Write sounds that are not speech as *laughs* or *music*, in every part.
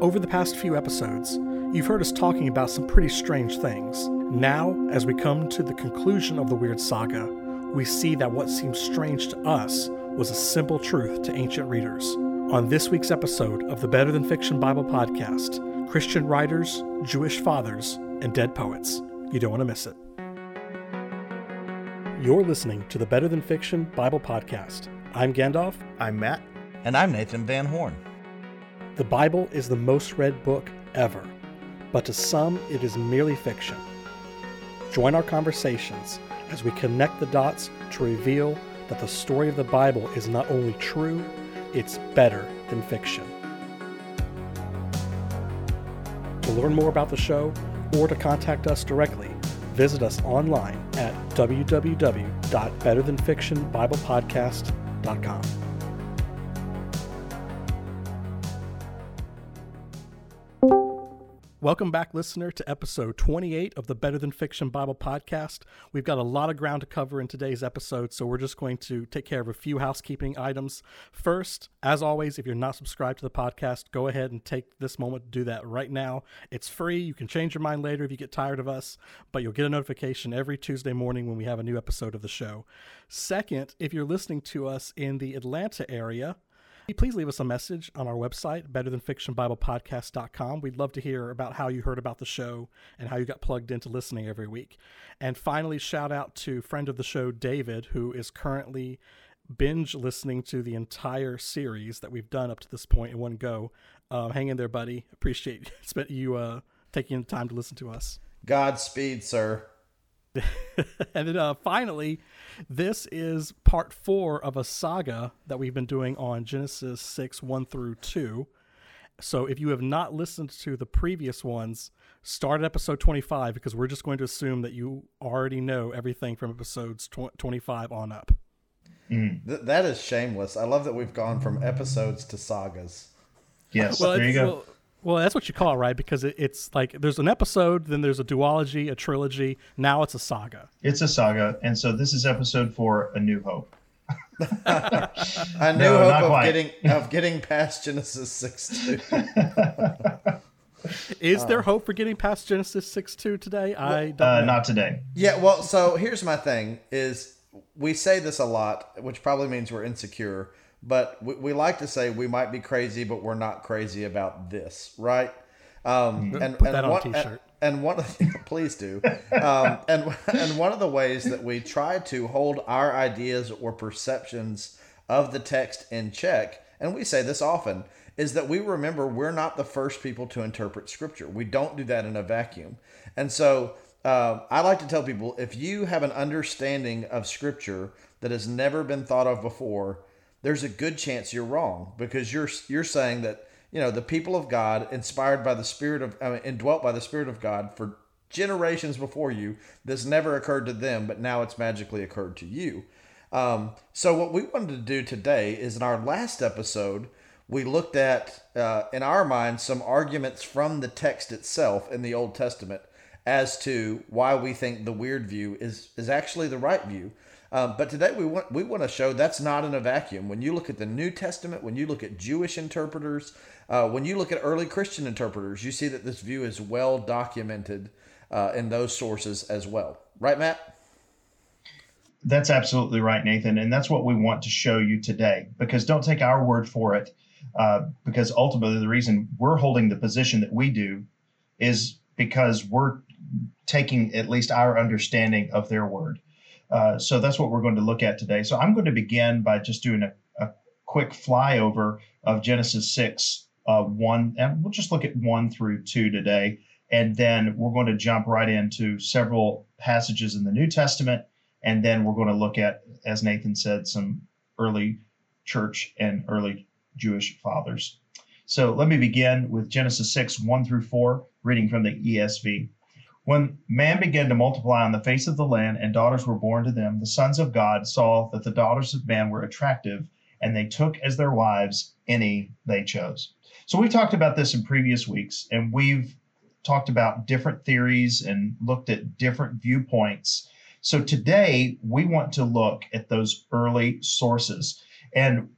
Over the past few episodes, you've heard us talking about some pretty strange things. Now, as we come to the conclusion of the weird saga, we see that what seems strange to us was a simple truth to ancient readers. On this week's episode of the Better Than Fiction Bible podcast, Christian writers, Jewish fathers, and dead poets. You don't want to miss it. You're listening to the Better Than Fiction Bible podcast. I'm Gandalf. I'm Matt. And I'm Nathan Van Horn. The Bible is the most read book ever, but to some it is merely fiction. Join our conversations as we connect the dots to reveal that the story of the Bible is not only true, it's better than fiction. To learn more about the show or to contact us directly, visit us online at www.betterthanfictionbiblepodcast.com. Welcome back, listener, to episode 28 of the Better Than Fiction Bible podcast. We've got a lot of ground to cover in today's episode, so we're just going to take care of a few housekeeping items. First, as always, if you're not subscribed to the podcast, go ahead and take this moment to do that right now. It's free. You can change your mind later if you get tired of us, but you'll get a notification every Tuesday morning when we have a new episode of the show. Second, if you're listening to us in the Atlanta area, please leave us a message on our website, betterthanfictionbiblepodcast.com. We'd love to hear about how you heard about the show and how you got plugged into listening every week. And finally, shout out to friend of the show, David, who is currently binge listening to the entire series that we've done up to this point in one go. Uh, hang in there, buddy. Appreciate *laughs* you uh, taking the time to listen to us. Godspeed, sir. *laughs* and then uh, finally, this is part four of a saga that we've been doing on Genesis 6 1 through 2. So if you have not listened to the previous ones, start at episode 25 because we're just going to assume that you already know everything from episodes tw- 25 on up. Mm. Th- that is shameless. I love that we've gone from episodes to sagas. Yes, well, there you go. Well, well, that's what you call it, right? Because it, it's like there's an episode, then there's a duology, a trilogy. Now it's a saga. It's a saga, and so this is episode four, A New Hope. *laughs* *laughs* a new no, hope of quite. getting of getting past Genesis six two. *laughs* Is there hope for getting past Genesis six two today? I don't. Uh, not today. Yeah. Well, so here's my thing: is we say this a lot, which probably means we're insecure but we, we like to say we might be crazy, but we're not crazy about this, right? Um, and, Put and that on one, t-shirt. And, one, of, *laughs* please do. Um, and *laughs* and one of the ways that we try to hold our ideas or perceptions of the text in check, and we say this often, is that we remember we're not the first people to interpret Scripture. We don't do that in a vacuum, and so. Uh, I like to tell people if you have an understanding of Scripture that has never been thought of before, there's a good chance you're wrong because you're you're saying that you know the people of God, inspired by the Spirit of, indwelt by the Spirit of God for generations before you, this never occurred to them, but now it's magically occurred to you. Um, so what we wanted to do today is in our last episode, we looked at uh, in our mind some arguments from the text itself in the Old Testament as to why we think the weird view is is actually the right view. Um, but today we want we want to show that's not in a vacuum. When you look at the New Testament, when you look at Jewish interpreters, uh, when you look at early Christian interpreters, you see that this view is well documented uh, in those sources as well. Right, Matt? That's absolutely right, Nathan, and that's what we want to show you today. Because don't take our word for it, uh, because ultimately the reason we're holding the position that we do is because we're taking at least our understanding of their word. Uh, so that's what we're going to look at today. So I'm going to begin by just doing a, a quick flyover of Genesis 6, uh, 1, and we'll just look at 1 through 2 today. And then we're going to jump right into several passages in the New Testament. And then we're going to look at, as Nathan said, some early church and early Jewish fathers. So let me begin with Genesis 6, 1 through 4, reading from the ESV. When man began to multiply on the face of the land and daughters were born to them, the sons of God saw that the daughters of man were attractive, and they took as their wives any they chose. So we talked about this in previous weeks, and we've talked about different theories and looked at different viewpoints. So today we want to look at those early sources. And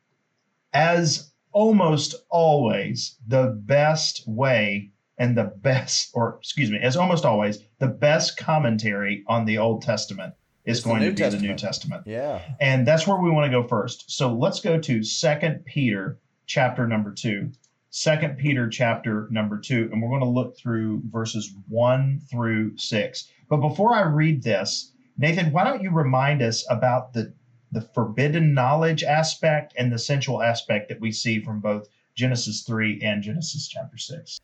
as almost always the best way and the best, or excuse me, as almost always, the best commentary on the Old Testament is It's going to be Testament. the New Testament. Yeah. And that's where we want to go first. So let's go to Second Peter chapter number two. Second Peter chapter number two, and we're going to look through verses one through six. But before I read this, Nathan, why don't you remind us about the the forbidden knowledge aspect and the sensual aspect that we see from both Genesis three and Genesis chapter six?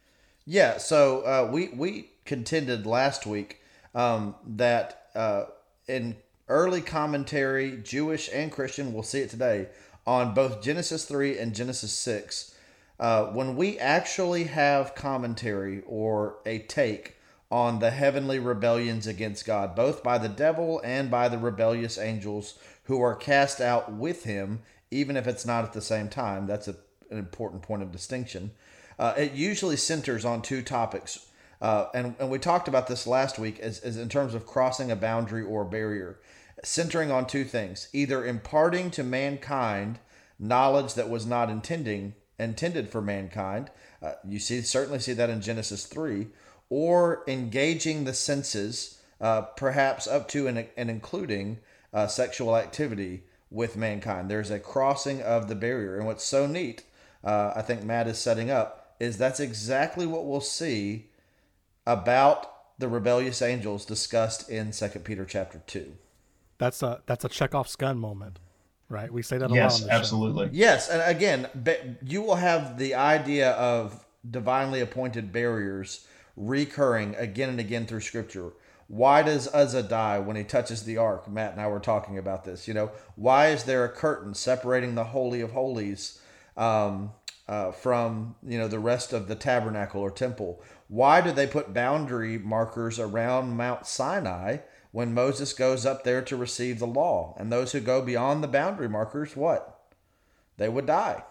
Yeah, so uh, we we contended last week um, that uh, in early commentary, Jewish and Christian, we'll see it today on both Genesis three and Genesis six. Uh, when we actually have commentary or a take on the heavenly rebellions against God, both by the devil and by the rebellious angels who are cast out with him, even if it's not at the same time, that's a, an important point of distinction. Uh, it usually centers on two topics. Uh, and, and we talked about this last week as, as in terms of crossing a boundary or barrier, centering on two things either imparting to mankind knowledge that was not intending intended for mankind. Uh, you see certainly see that in Genesis 3 or engaging the senses uh, perhaps up to and, and including uh, sexual activity with mankind. There's a crossing of the barrier. And what's so neat, uh, I think Matt is setting up, is that's exactly what we'll see about the rebellious angels discussed in Second Peter chapter 2. That's a that's a Chekhov's gun moment, right? We say that a lot Yes, on the show. absolutely. Yes, and again, you will have the idea of divinely appointed barriers recurring again and again through Scripture. Why does Uzzah die when he touches the ark? Matt and I were talking about this. You know, why is there a curtain separating the holy of holies um, uh, from you know the rest of the tabernacle or temple? Why do they put boundary markers around Mount Sinai when Moses goes up there to receive the law? And those who go beyond the boundary markers, what? They would die.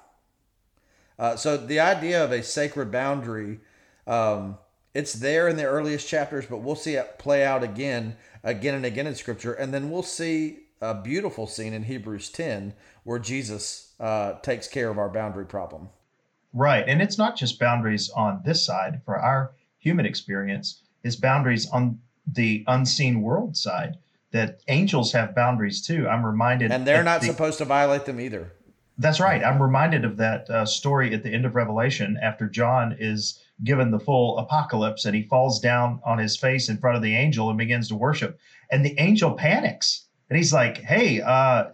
Uh, so the idea of a sacred boundary, um, it's there in the earliest chapters, but we'll see it play out again, again and again in Scripture, and then we'll see a beautiful scene in Hebrews 10 where Jesus uh, takes care of our boundary problem. Right. And it's not just boundaries on this side for our human experience, it's boundaries on the unseen world side that angels have boundaries too. I'm reminded. And they're not the- supposed to violate them either. That's right. I'm reminded of that uh, story at the end of Revelation after John is given the full apocalypse and he falls down on his face in front of the angel and begins to worship. And the angel panics. And he's like, "Hey, uh,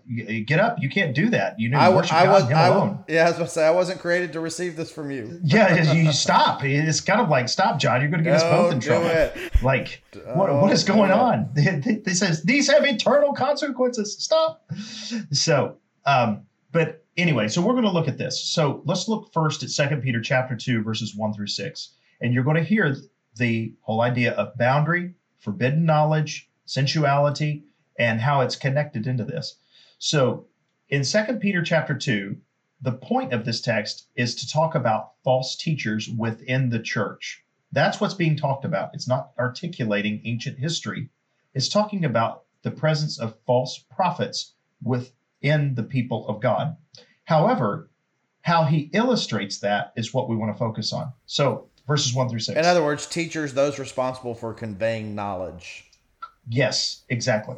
get up! You can't do that. You to I, worship I God was, Him I, alone." yeah, I was to say, I wasn't created to receive this from you. *laughs* yeah, you *laughs* stop. It's kind of like, stop, John. You're going to get us both in trouble. it. Like, *laughs* what, what is going on? They, they says these have eternal consequences. Stop. So, um, but anyway, so we're going to look at this. So let's look first at Second Peter chapter two, verses one through six, and you're going to hear the whole idea of boundary, forbidden knowledge, sensuality, and how it's connected into this. So, in Second Peter chapter two, the point of this text is to talk about false teachers within the church. That's what's being talked about. It's not articulating ancient history. It's talking about the presence of false prophets within the people of God. However, how he illustrates that is what we want to focus on. So, verses 1 through 6. In other words, teachers, those responsible for conveying knowledge. Yes, exactly.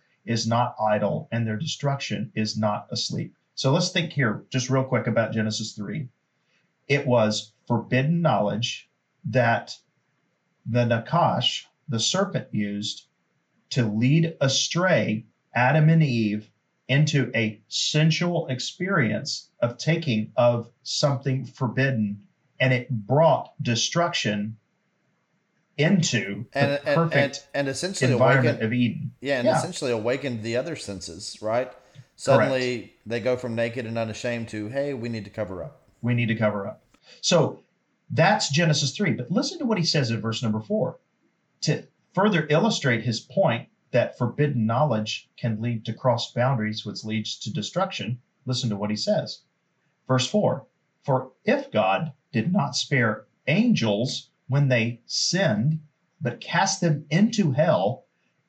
is not idle and their destruction is not asleep. So let's think here just real quick about Genesis 3. It was forbidden knowledge that the Nakash, the serpent, used to lead astray Adam and Eve into a sensual experience of taking of something forbidden, and it brought destruction into And, the and, perfect and, and essentially environment awakened, of Eden. yeah, and Yeah. essentially awakened the other senses, right? Suddenly they go from naked and unashamed to, hey, we need to cover up. we need to cover up. So That's Genesis 3. But listen to what he says in verse number 4. To further illustrate his point that forbidden knowledge can lead to cross boundaries, which leads to destruction, listen to what he says. Verse 4 For if God did not spare angels when they sinned, but cast them into hell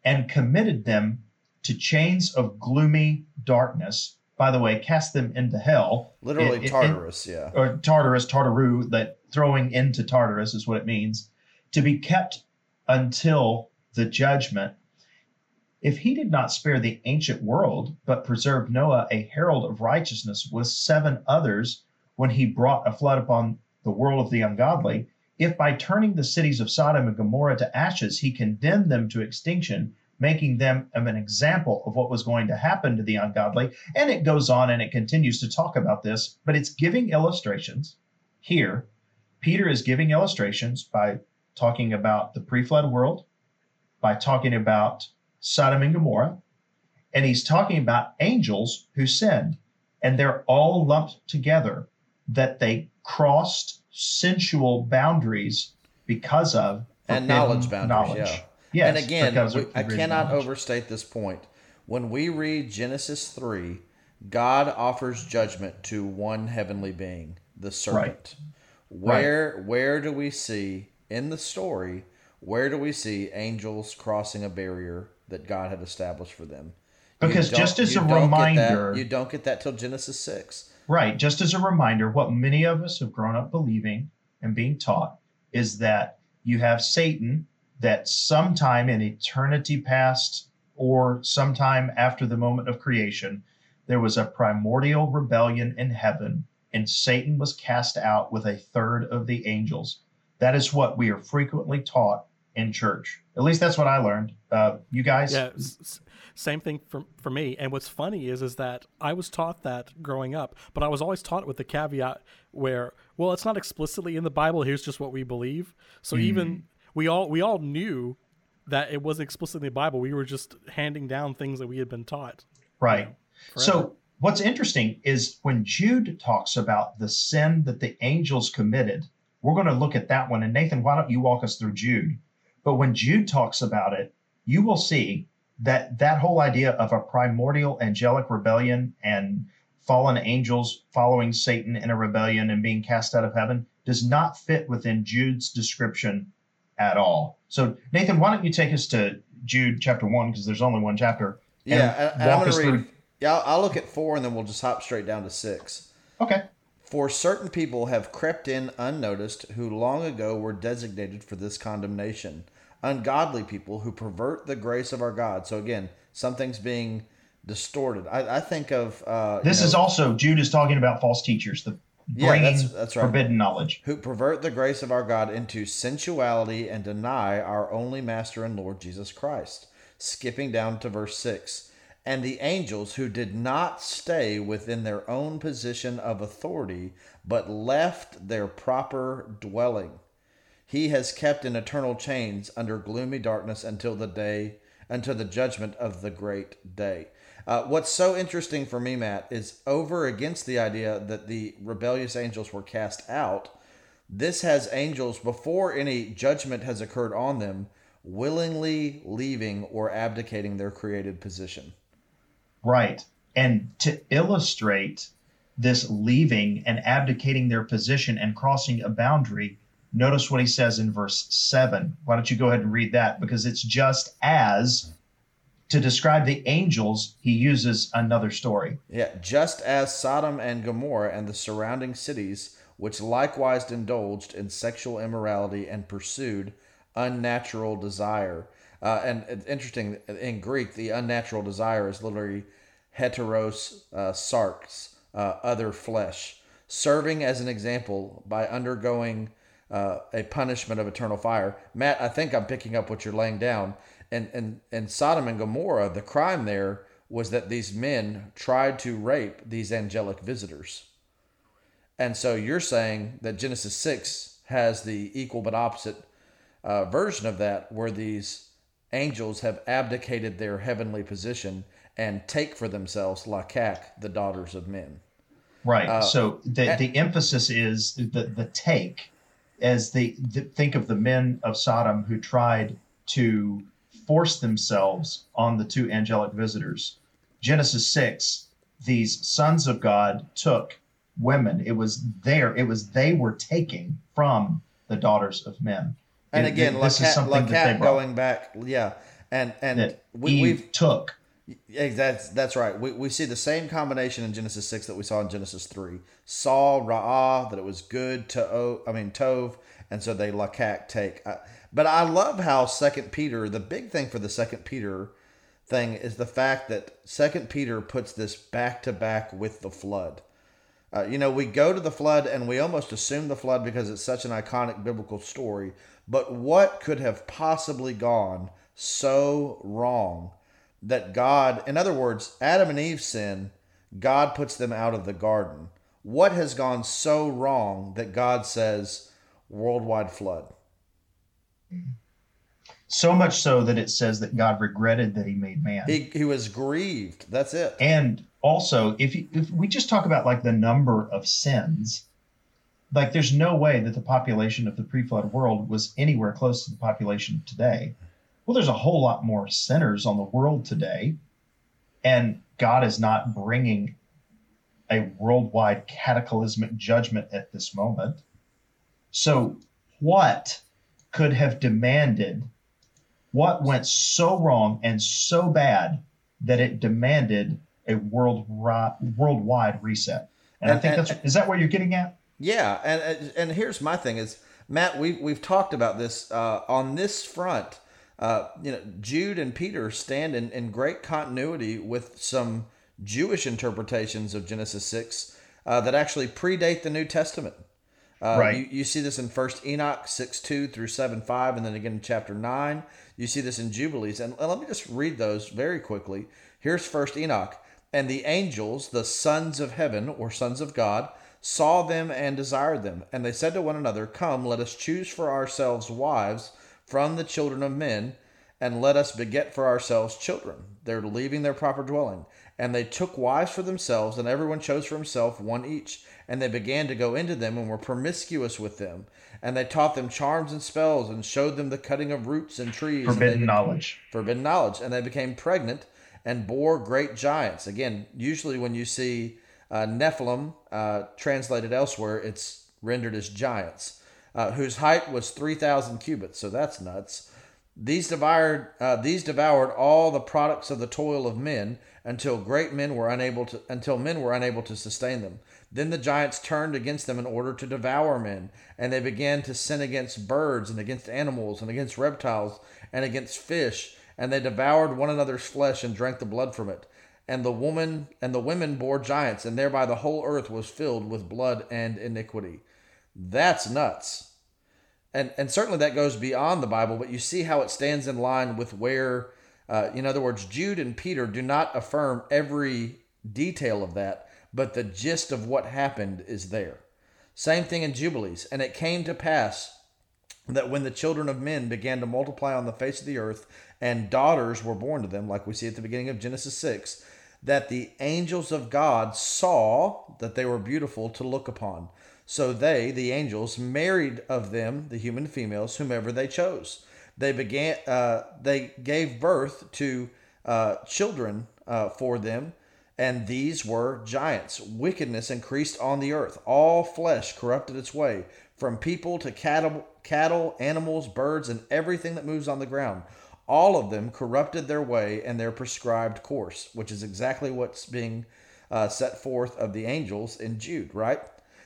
and committed them to chains of gloomy darkness. By the way, cast them into hell. Literally It- it- Tartarus, yeah. or Tartarus, Tartaru, that throwing into Tartarus is what it means, to be kept until the judgment. If he did not spare the ancient world, but preserved Noah, a herald of righteousness, with seven others, when he brought a flood upon the world of the ungodly, if by turning the cities of Sodom and Gomorrah to ashes, he condemned them to extinction, making them an example of what was going to happen to the ungodly. And it goes on and it continues to talk about this, but it's giving illustrations here. Peter is giving illustrations by talking about the pre flood world, by talking about Sodom and Gomorrah, and he's talking about angels who sinned. And they're all lumped together that they crossed sensual boundaries because of And knowledge boundaries, yeah. Yes, and again, we, I cannot knowledge. overstate this point. When we read Genesis 3, God offers judgment to one heavenly being, the serpent. Right. Where where do we see in the story, where do we see angels crossing a barrier that God had established for them? Because just as a don't that- reminder- you don't get that till Genesis 6. Right. Just as a reminder, what many of us have grown up believing and being taught is that you have Satan that sometime in eternity past or sometime after the moment of creation, there was a primordial rebellion in heaven and Satan was cast out with a third of the angels. That is what we are frequently taught in church. At least that's what I learned. Uh, you guys? Yeah, same thing for for me. And what's funny is is that I was taught that growing up, but I was always taught with the caveat where, well, it's not explicitly in the Bible. Here's just what we believe. So even we all we all knew that it wasn't explicitly in the Bible. We were just handing down things that we had been taught. Right. So what's interesting is when Jude talks about the sin that the angels committed, we're going to look at that one. And Nathan, why don't you walk us through Jude? But when Jude talks about it, you will see that that whole idea of a primordial angelic rebellion and fallen angels following Satan in a rebellion and being cast out of heaven does not fit within Jude's description at all. So Nathan, why don't you take us to Jude chapter 1 because there's only one chapter. Yeah, and, and I'm going to read through- Yeah, I'll, I'll look at 4 and then we'll just hop straight down to 6. Okay. For certain people have crept in unnoticed who long ago were designated for this condemnation. Ungodly people who pervert the grace of our God. So again, something's being distorted. I, I think of uh, you This know, is also Jude is talking about false teachers, the Yeah, bringing that's- that's right. forbidden knowledge. who pervert the grace of our God into sensuality and deny our only Master and Lord Jesus Christ. Skipping down to verse 6. And the angels who did not stay within their own position of authority, but left their proper dwelling. He has kept in eternal chains under gloomy darkness until the day, until the judgment of the great day. Uh, what's so interesting for me, Matt, is over against the idea that the rebellious angels were cast out. This has angels before any judgment has occurred on them, willingly leaving or abdicating their created position. Right. And to illustrate this leaving and abdicating their position and crossing a boundary, notice what he says in verse 7. Why don't you go ahead and read that? Because it's just as to describe the angels, he uses another story. Yeah, just as Sodom and Gomorrah and the surrounding cities, which likewise indulged in sexual immorality and pursued unnatural desire. Uh, and it's interesting, in Greek, the unnatural desire is literally heteros uh, sarx, uh, other flesh, serving as an example by undergoing uh, a punishment of eternal fire. Matt, I think I'm picking up what you're laying down. And in, in Sodom and Gomorrah, the crime there was that these men tried to rape these angelic visitors. And so you're saying that Genesis 6 has the equal but opposite uh, version of that, where these angels have abdicated their heavenly position and take for themselves Lakak, the daughters of men. Right. Uh, so the, the emphasis is the, the take as they th- think of the men of Sodom who tried to force themselves on the two angelic visitors. Genesis 6, these sons of God took women. It was there, it was they were taking from the daughters of men. And It- again, this is Lacat, that they going back, yeah, and and we, Eve we've took. That's that's right. We, we see the same combination in Genesis six that we saw in Genesis three. Saw Ra'ah that it was good to I mean Tov, and so they lakak take. Uh, but I love how Second Peter. The big thing for the Second Peter thing is the fact that Second Peter puts this back to back with the flood. Uh, you know, we go to the flood and we almost assume the flood because it's such an iconic biblical story. But what could have possibly gone so wrong that God, in other words, Adam and Eve sin, God puts them out of the garden? What has gone so wrong that God says worldwide flood? So much so that it says that God regretted that he made man. He, he was grieved. That's it. and also, if, if we just talk about like the number of sins, like there's no way that the population of the pre-flood world was anywhere close to the population today. Well, there's a whole lot more sinners on the world today, and God is not bringing a worldwide cataclysmic judgment at this moment. So, what could have demanded? What went so wrong and so bad that it demanded a world worldwide reset? And, I think and- that's is that what you're getting at? Yeah, and and here's my thing is Matt, we we've talked about this uh, on this front. Uh, you know, Jude and Peter stand in, in great continuity with some Jewish interpretations of Genesis six uh, that actually predate the New Testament. Uh, Right. You, you see this in First Enoch six two through seven five, and then again in chapter nine. You see this in Jubilees, and, and let me just read those very quickly. Here's First Enoch, and the angels, the sons of heaven or sons of God, saw them and desired them, and they said to one another, Come, let us choose for ourselves wives from the children of men, and let us beget for ourselves children. They're leaving their proper dwelling. And they took wives for themselves, and everyone chose for himself one each. And they began to go into them and were promiscuous with them. And they taught them charms and spells, and showed them the cutting of roots and trees. and Forbidden they- knowledge. forbidden knowledge, and they became pregnant and bore great giants. Again, usually when you see uh, Nephilim uh, translated elsewhere, it's rendered as giants, uh, whose height was three thousand cubits. So that's nuts. These devoured uh, these devoured all the products of the toil of men until great men were unable to until men were unable to sustain them. Then the giants turned against them in order to devour men, and they began to sin against birds and against animals and against reptiles and against fish, and they devoured one another's flesh and drank the blood from it. And the woman and the women bore giants, and thereby the whole earth was filled with blood and iniquity. That's nuts and and certainly that goes beyond the Bible, but you see how it stands in line with where, uh, in other words, Jude and Peter do not affirm every detail of that, but the gist of what happened is there. Same thing in Jubilees, and it came to pass that when the children of men began to multiply on the face of the earth, and daughters were born to them, like we see at the beginning of Genesis six, that the angels of God saw that they were beautiful to look upon. So they, the angels, married of them, the human females, whomever they chose. They began. Uh, they gave birth to uh, children uh, for them, and these were giants. Wickedness increased on the earth. All flesh corrupted its way, from people to cattle, cattle, animals, birds, and everything that moves on the ground. All of them corrupted their way and their prescribed course, which is exactly what's being uh, set forth of the angels in Jude, right?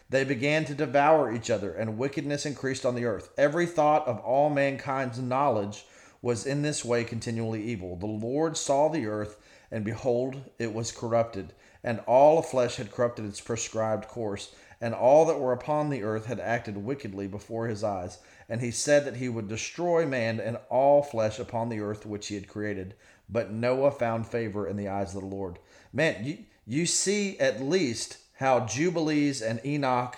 They began to devour each other, and wickedness increased on the earth. Every thought of all mankind's knowledge was in this way continually evil. The Lord saw the earth, and behold, it was corrupted, and all of flesh had corrupted its prescribed course, and all that were upon the earth had acted wickedly before his eyes. And he said that he would destroy man and all flesh upon the earth which he had created. But Noah found favor in the eyes of the Lord. Man, you, you see at least how Jubilees and Enoch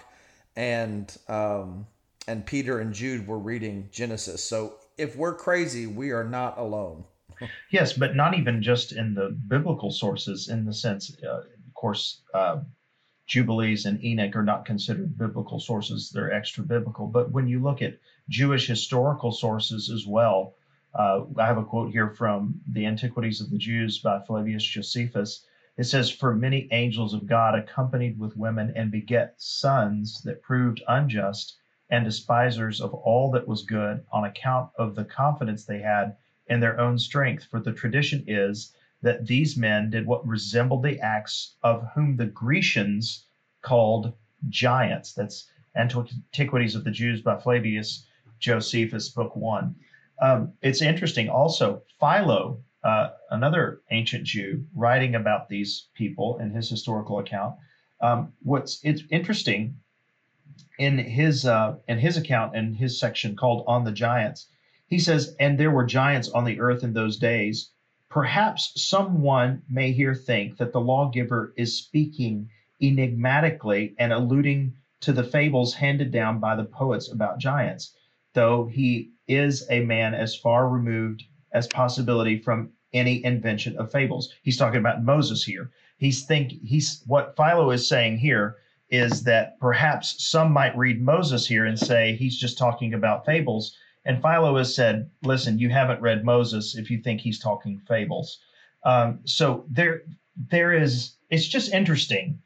and um, and Peter and Jude were reading Genesis. So if we're crazy, we are not alone. *laughs* Yes, but not even just in the biblical sources, in the sense, uh, of course, uh, Jubilees and Enoch are not considered biblical sources, they're extra biblical. But when you look at Jewish historical sources as well, uh, I have a quote here from the Antiquities of the Jews by Flavius Josephus. It says, For many angels of God accompanied with women and beget sons that proved unjust and despisers of all that was good on account of the confidence they had in their own strength. For the tradition is that these men did what resembled the acts of whom the Grecians called giants. That's Antiquities of the Jews by Flavius Josephus, Book One. Um, it's interesting also, Philo, uh, another ancient Jew, writing about these people in his historical account. Um, what's it's interesting in his uh, in his account in his section called "On the Giants," he says, "And there were giants on the earth in those days." Perhaps someone may here think that the lawgiver is speaking enigmatically and alluding to the fables handed down by the poets about giants, though he is a man as far removed as possibility from any invention of fables. He's talking about Moses here. He's think he's what Philo is saying here is that perhaps some might read Moses here and say he's just talking about fables. And Philo has said, listen, you haven't read Moses if you think he's talking fables. Um, so there, there is. It's just interesting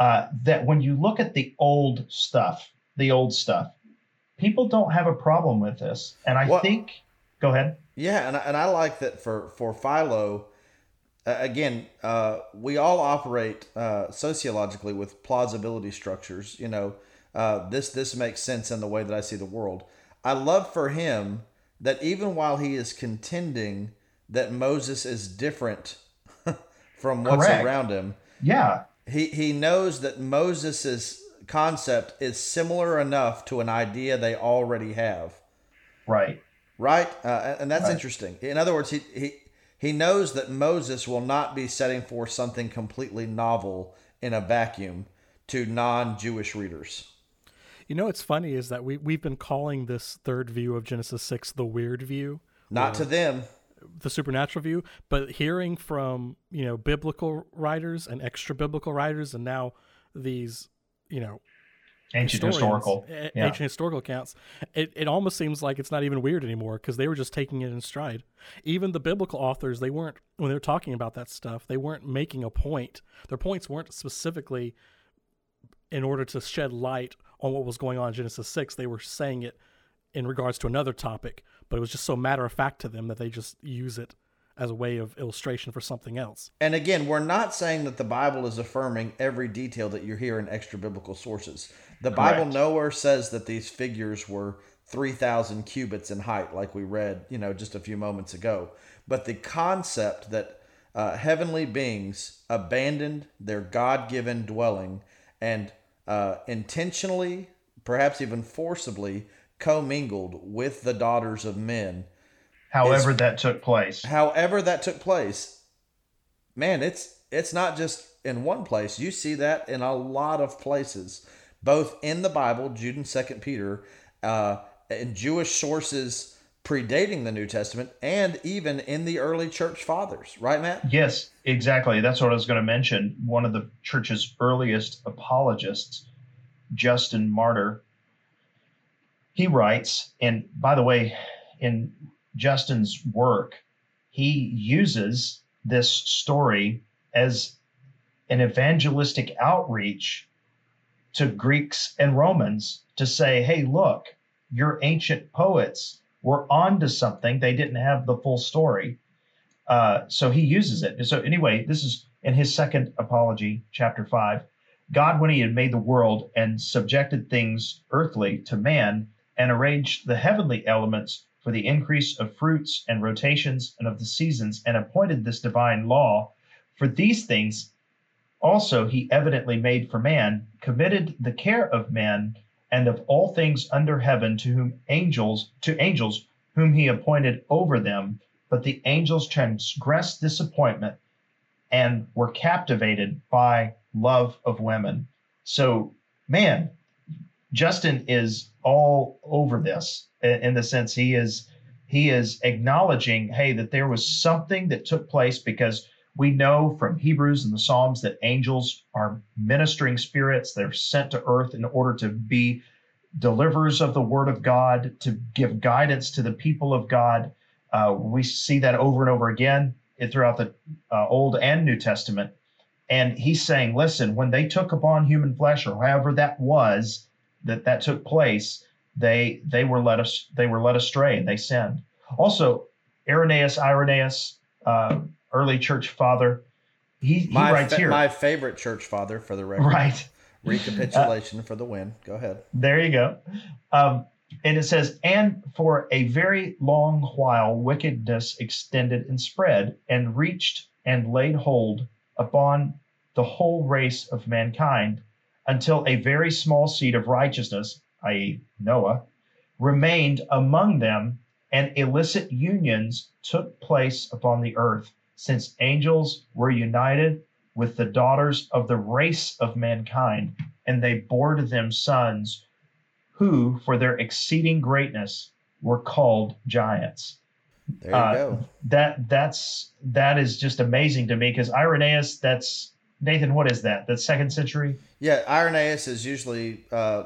uh, that when you look at the old stuff, the old stuff, people don't have a problem with this. And I well, think, go ahead. Yeah, and I, and I like that for for Philo. Uh, again, uh, we all operate uh, sociologically with plausibility structures. You know, uh, this this makes sense in the way that I see the world. I love for him that even while he is contending that Moses is different *laughs* from what's Correct. around him, yeah, he he knows that Moses's concept is similar enough to an idea they already have. Right. Right, uh, and that's right. interesting. In other words, he he he knows that Moses will not be setting forth something completely novel in a vacuum to non-Jewish readers. You know, what's funny is that we we've been calling this third view of Genesis six the weird view. Not to them. The supernatural view, but hearing from you know biblical writers and extra biblical writers, and now these you know ancient historical yeah. ancient historical accounts it, it almost seems like it's not even weird anymore because they were just taking it in stride even the biblical authors they weren't when they were talking about that stuff they weren't making a point their points weren't specifically in order to shed light on what was going on in genesis 6 they were saying it in regards to another topic but it was just so matter of fact to them that they just use it as a way of illustration for something else. And again, we're not saying that the Bible is affirming every detail that you hear in extra biblical sources. The Correct. Bible nowhere says that these figures were 3,000 cubits in height, like we read, you know, just a few moments ago. But the concept that uh, heavenly beings abandoned their God given dwelling and uh, intentionally, perhaps even forcibly, commingled with the daughters of men however that took place. However that took place. Man, it's it's not just in one place. You see that in a lot of places, both in the Bible, Jude and Second Peter, uh, in Jewish sources predating the New Testament, and even in the early church fathers. Right, Matt? Yes, exactly. That's what I was going to mention. One of the church's earliest apologists, Justin Martyr, he writes, and by the way, in Justin's work, he uses this story as an evangelistic outreach to Greeks and Romans to say, hey, look, your ancient poets were onto something. They didn't have the full story. Uh, so he uses it. So, anyway, this is in his second apology, chapter five. God, when he had made the world and subjected things earthly to man and arranged the heavenly elements for the increase of fruits and rotations and of the seasons, and appointed this divine law. For these things also he evidently made for man, committed the care of man and of all things under heaven to whom angels to angels whom he appointed over them. But the angels transgressed this appointment and were captivated by love of women. So, man, Justin is all over this in the sense he is he is acknowledging, hey, that there was something that took place because We know from Hebrews and the Psalms that angels are ministering spirits. They're sent to earth in order to be deliverers of the word of God, to give guidance to the people of God. Uh, we see that over and over again throughout the uh, Old and New Testament. And he's saying, listen, when they took upon human flesh, or however that was that that took place, they they were led us they were led astray and they sinned. Also, Irenaeus, Irenaeus, uh, early church father, he, he my writes fa- here. My favorite church father, for the record. Right. Recapitulation uh, for the win. Go ahead. There you go. Um, and it says, and for a very long while wickedness extended and spread and reached and laid hold upon the whole race of mankind until a very small seed of righteousness, i.e., Noah, remained among them, and illicit unions took place upon the earth, since angels were united with the daughters of the race of mankind, and they bore to them sons who, for their exceeding greatness, were called giants. There you uh, go. That that's that is just amazing to me because Irenaeus, that's Nathan. What is that? That's second century. Yeah, Irenaeus is usually uh,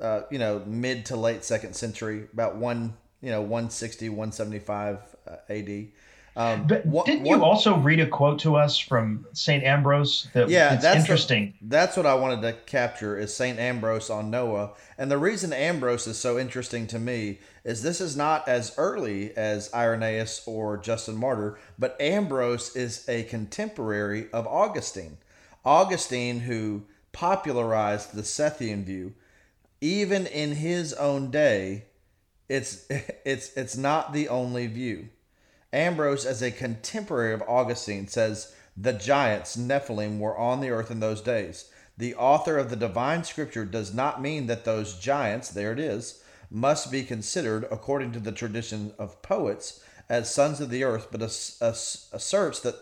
uh, you know mid to late second century, about one you know 160, 175 uh, AD. Um, but what, didn't you also read a quote to us from Saint Ambrose? That yeah, that's interesting. The, that's what I wanted to capture is Saint Ambrose on Noah, and the reason Ambrose is so interesting to me is this is not as early as Irenaeus or Justin Martyr, but Ambrose is a contemporary of Augustine. Augustine, who popularized the Sethian view, even in his own day, it's *laughs* it's it's not the only view. Ambrose, as a contemporary of Augustine, says the giants, Nephilim, were on the earth in those days. The author of the divine scripture does not mean that those giants, there it is, must be considered, according to the tradition of poets, as sons of the earth, but asserts that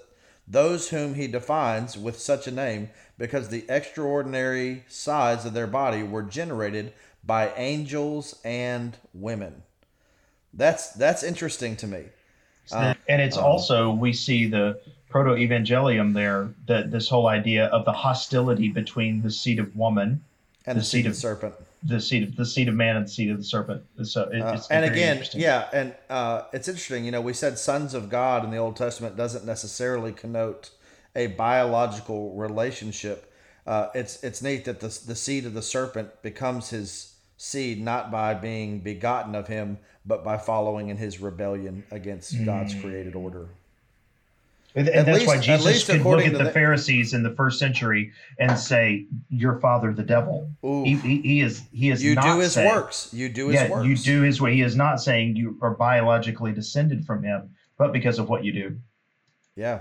those whom he defines with such a name, because the extraordinary size of their body were generated by angels and women. That's that's interesting to me. Uh, and it's um, also we see the proto evangelium there that this whole idea of the hostility between the seed of woman and the, the seed, of the serpent, the seed of the seed of man and the seed of the serpent. So it, uh, and again, yeah, and uh, it's interesting. You know, we said sons of God in the Old Testament doesn't necessarily connote a biological relationship. Uh, it's it's neat that the the seed of the serpent becomes his seed not by being begotten of him, but by following in his rebellion against mm. God's created order. And, and that's least, why Jesus could look at the, the, Pharisees in the first century and say, "Your father, the devil." He, he, he, is he is you not do his saying, works. You do his yeah, works. You do his way. He is not saying you are biologically descended from him, but because of what you do. Yeah.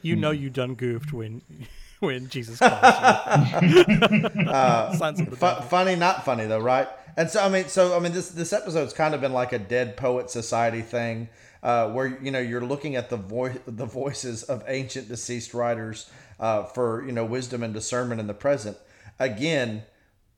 You know you done goofed when *laughs* when Jesus calls you. *laughs* uh, *laughs* fu- funny, not funny though, right? And so I mean, so I mean, this this episode's kind of been like a Dead Poet Society thing, uh, where you know you're looking at the voice the voices of ancient deceased writers uh, for you know wisdom and discernment in the present. Again,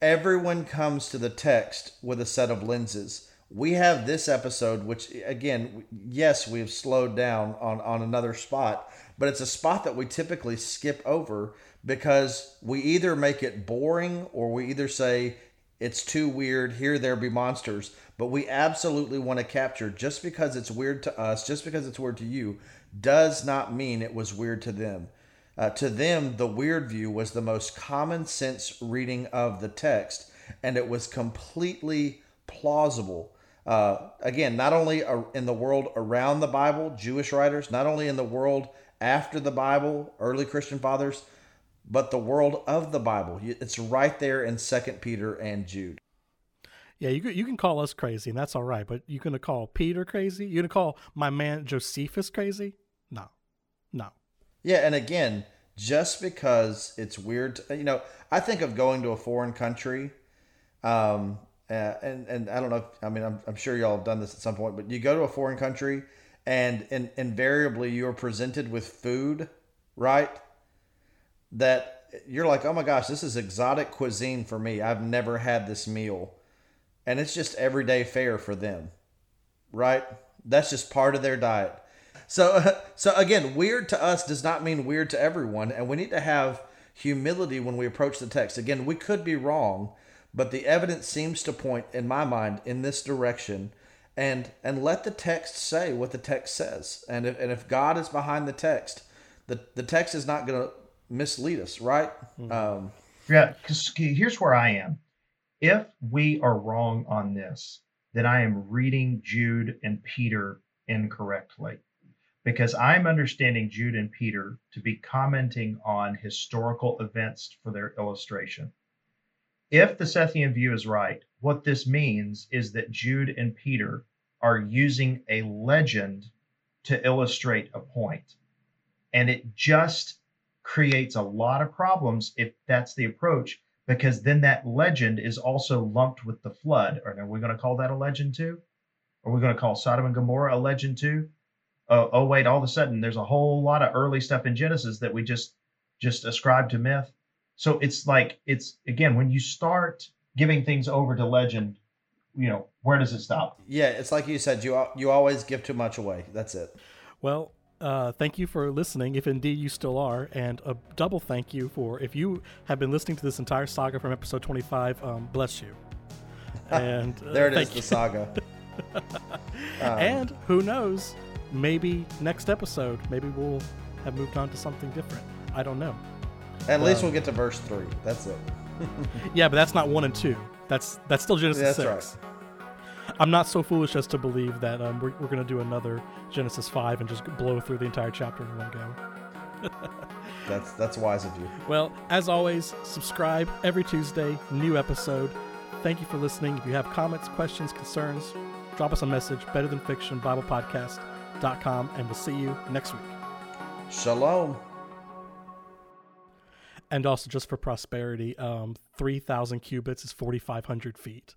everyone comes to the text with a set of lenses. We have this episode, which again, yes, we've slowed down on on another spot, but it's a spot that we typically skip over because we either make it boring or we either say it's too weird, here there be monsters, but we absolutely want to capture just because it's weird to us, just because it's weird to you, does not mean it was weird to them. Uh, to them, the weird view was the most common sense reading of the text, and it was completely plausible. Uh, again, not only in the world around the Bible, Jewish writers, not only in the world after the Bible, early Christian fathers, but the world of the Bible. It's right there in Second Peter and Jude. Yeah, you you can call us crazy, and that's all right. But you're gonna call Peter crazy? You're gonna call my man Josephus crazy? No, no. Yeah, and again, just because it's weird, to, you know, I think of going to a foreign country, um, uh, and and I don't know. If, I mean, I'm I'm sure y'all have done this at some point, but you go to a foreign country and, and invariably you're presented with food, right? That you're like, oh my gosh, this is exotic cuisine for me. I've never had this meal. And it's just everyday fare for them, right? That's just part of their diet. So, *laughs* so again, weird to us does not mean weird to everyone, and we need to have humility when we approach the text. Again, we could be wrong, but the evidence seems to point, in my mind, in this direction. And and let the text say what the text says. And if and if God is behind the text, the the text is not going to mislead us, right? Mm-hmm. Um, yeah, because here's where I am. If we are wrong on this, then I am reading Jude and Peter incorrectly because I'm understanding Jude and Peter to be commenting on historical events for their illustration. If the Sethian view is right, what this means is that Jude and Peter are using a legend to illustrate a point. And it just creates a lot of problems if that's the approach, because then that legend is also lumped with the flood. Or are we going to call that a legend too? Are we going to call Sodom and Gomorrah a legend too? oh, oh wait, all of a sudden there's a whole lot of early stuff in Genesis that we just just ascribe to myth. So it's like it's again when you start giving things over to legend, you know, where does it stop? Yeah, it's like you said, you you always give too much away. That's it. Well, uh, thank you for listening, if indeed you still are, and a double thank you for if you have been listening to this entire saga from episode 25. Um, bless you. *laughs* And uh, there it is, the saga. *laughs* um, and who knows? maybe next episode, maybe we'll have moved on to something different. I don't know. At least we'll get to verse three. That's it. *laughs* yeah, but that's not one and two. That's that's still Genesis yeah, that's six. Right. I'm not so foolish as to believe that um, we're, we're going to do another Genesis five and just blow through the entire chapter in one go. *laughs* that's that's wise of you. Well, as always, subscribe every Tuesday, new episode. Thank you for listening. If you have comments, questions, concerns, drop us a message. Better than fiction Bible podcast com, and we'll see you next week. Shalom. And also, just for prosperity, um, 3,000 cubits is 4,500 feet.